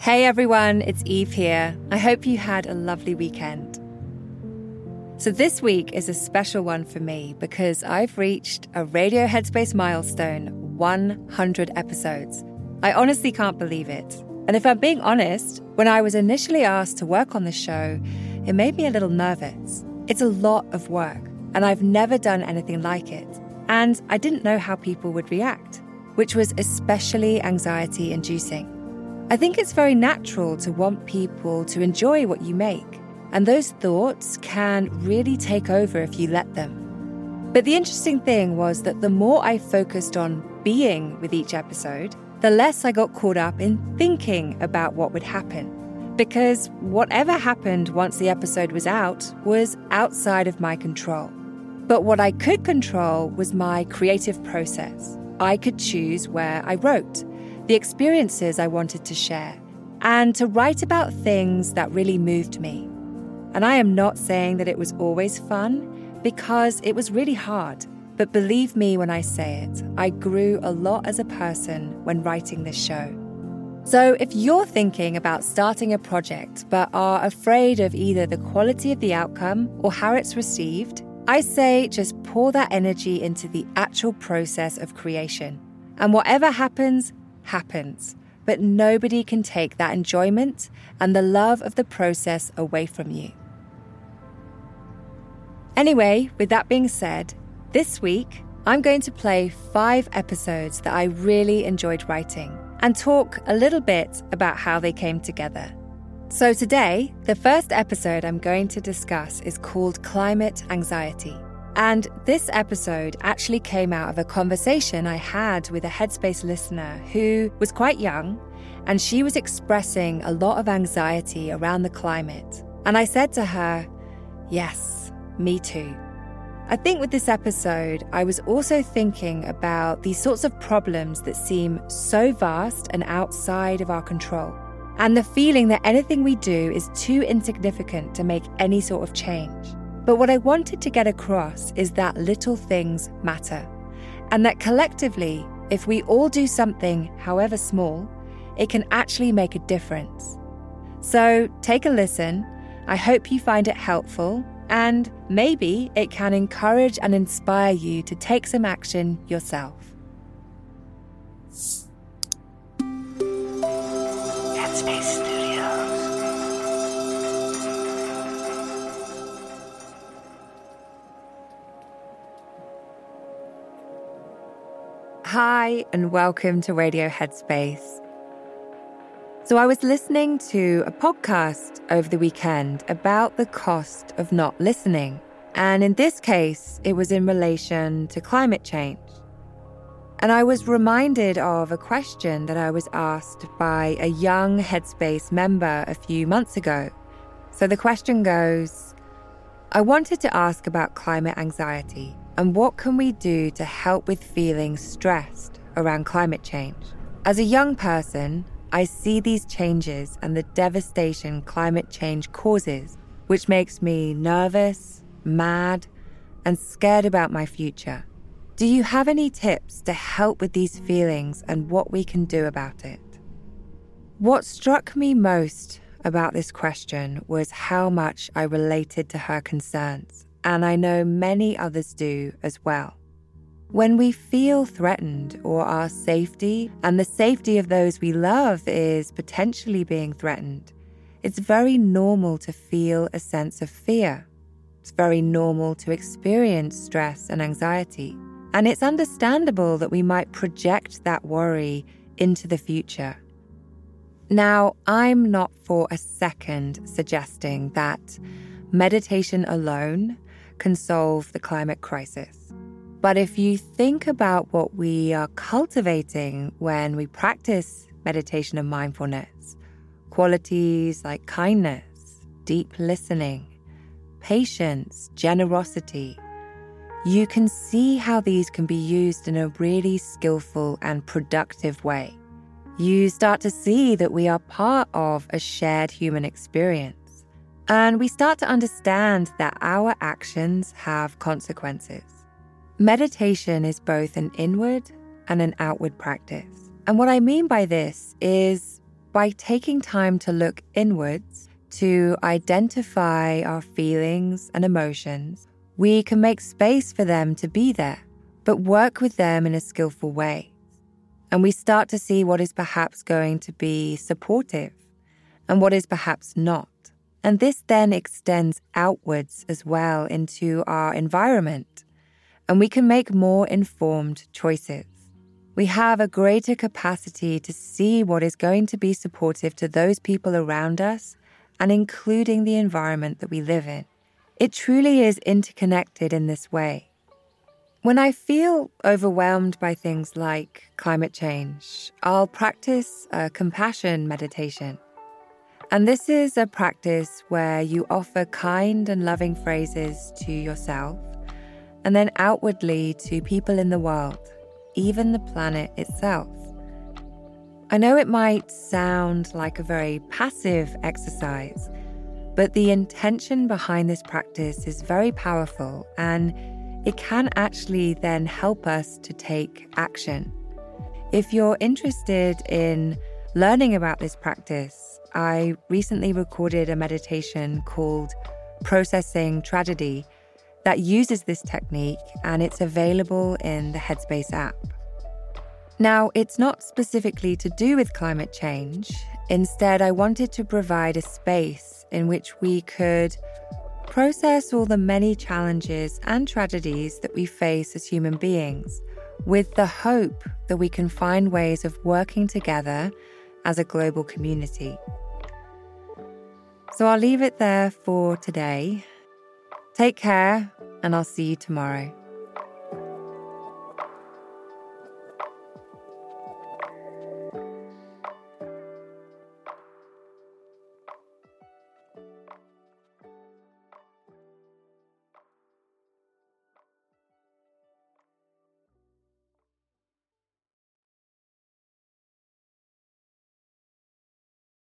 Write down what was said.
Hey everyone, it's Eve here. I hope you had a lovely weekend. So, this week is a special one for me because I've reached a Radio Headspace milestone 100 episodes. I honestly can't believe it. And if I'm being honest, when I was initially asked to work on the show, it made me a little nervous. It's a lot of work, and I've never done anything like it. And I didn't know how people would react, which was especially anxiety inducing. I think it's very natural to want people to enjoy what you make, and those thoughts can really take over if you let them. But the interesting thing was that the more I focused on being with each episode, the less I got caught up in thinking about what would happen. Because whatever happened once the episode was out was outside of my control. But what I could control was my creative process. I could choose where I wrote the experiences I wanted to share, and to write about things that really moved me. And I am not saying that it was always fun, because it was really hard. But believe me when I say it, I grew a lot as a person when writing this show. So, if you're thinking about starting a project but are afraid of either the quality of the outcome or how it's received, I say just pour that energy into the actual process of creation. And whatever happens, happens, but nobody can take that enjoyment and the love of the process away from you. Anyway, with that being said, this week I'm going to play five episodes that I really enjoyed writing and talk a little bit about how they came together. So, today, the first episode I'm going to discuss is called Climate Anxiety. And this episode actually came out of a conversation I had with a Headspace listener who was quite young and she was expressing a lot of anxiety around the climate. And I said to her, Yes, me too. I think with this episode, I was also thinking about these sorts of problems that seem so vast and outside of our control, and the feeling that anything we do is too insignificant to make any sort of change. But what I wanted to get across is that little things matter, and that collectively, if we all do something, however small, it can actually make a difference. So take a listen. I hope you find it helpful, and maybe it can encourage and inspire you to take some action yourself. Headspace Hi, and welcome to Radio Headspace. So, I was listening to a podcast over the weekend about the cost of not listening. And in this case, it was in relation to climate change. And I was reminded of a question that I was asked by a young Headspace member a few months ago. So the question goes I wanted to ask about climate anxiety and what can we do to help with feeling stressed around climate change? As a young person, I see these changes and the devastation climate change causes, which makes me nervous, mad, and scared about my future. Do you have any tips to help with these feelings and what we can do about it? What struck me most about this question was how much I related to her concerns and I know many others do as well. When we feel threatened or our safety and the safety of those we love is potentially being threatened, it's very normal to feel a sense of fear. It's very normal to experience stress and anxiety. And it's understandable that we might project that worry into the future. Now, I'm not for a second suggesting that meditation alone can solve the climate crisis. But if you think about what we are cultivating when we practice meditation and mindfulness, qualities like kindness, deep listening, patience, generosity, you can see how these can be used in a really skillful and productive way. You start to see that we are part of a shared human experience and we start to understand that our actions have consequences. Meditation is both an inward and an outward practice. And what I mean by this is by taking time to look inwards, to identify our feelings and emotions, we can make space for them to be there, but work with them in a skillful way. And we start to see what is perhaps going to be supportive and what is perhaps not. And this then extends outwards as well into our environment, and we can make more informed choices. We have a greater capacity to see what is going to be supportive to those people around us and including the environment that we live in. It truly is interconnected in this way. When I feel overwhelmed by things like climate change, I'll practice a compassion meditation. And this is a practice where you offer kind and loving phrases to yourself and then outwardly to people in the world, even the planet itself. I know it might sound like a very passive exercise, but the intention behind this practice is very powerful and it can actually then help us to take action. If you're interested in learning about this practice, I recently recorded a meditation called Processing Tragedy that uses this technique, and it's available in the Headspace app. Now, it's not specifically to do with climate change. Instead, I wanted to provide a space in which we could process all the many challenges and tragedies that we face as human beings with the hope that we can find ways of working together as a global community. So I'll leave it there for today. Take care, and I'll see you tomorrow.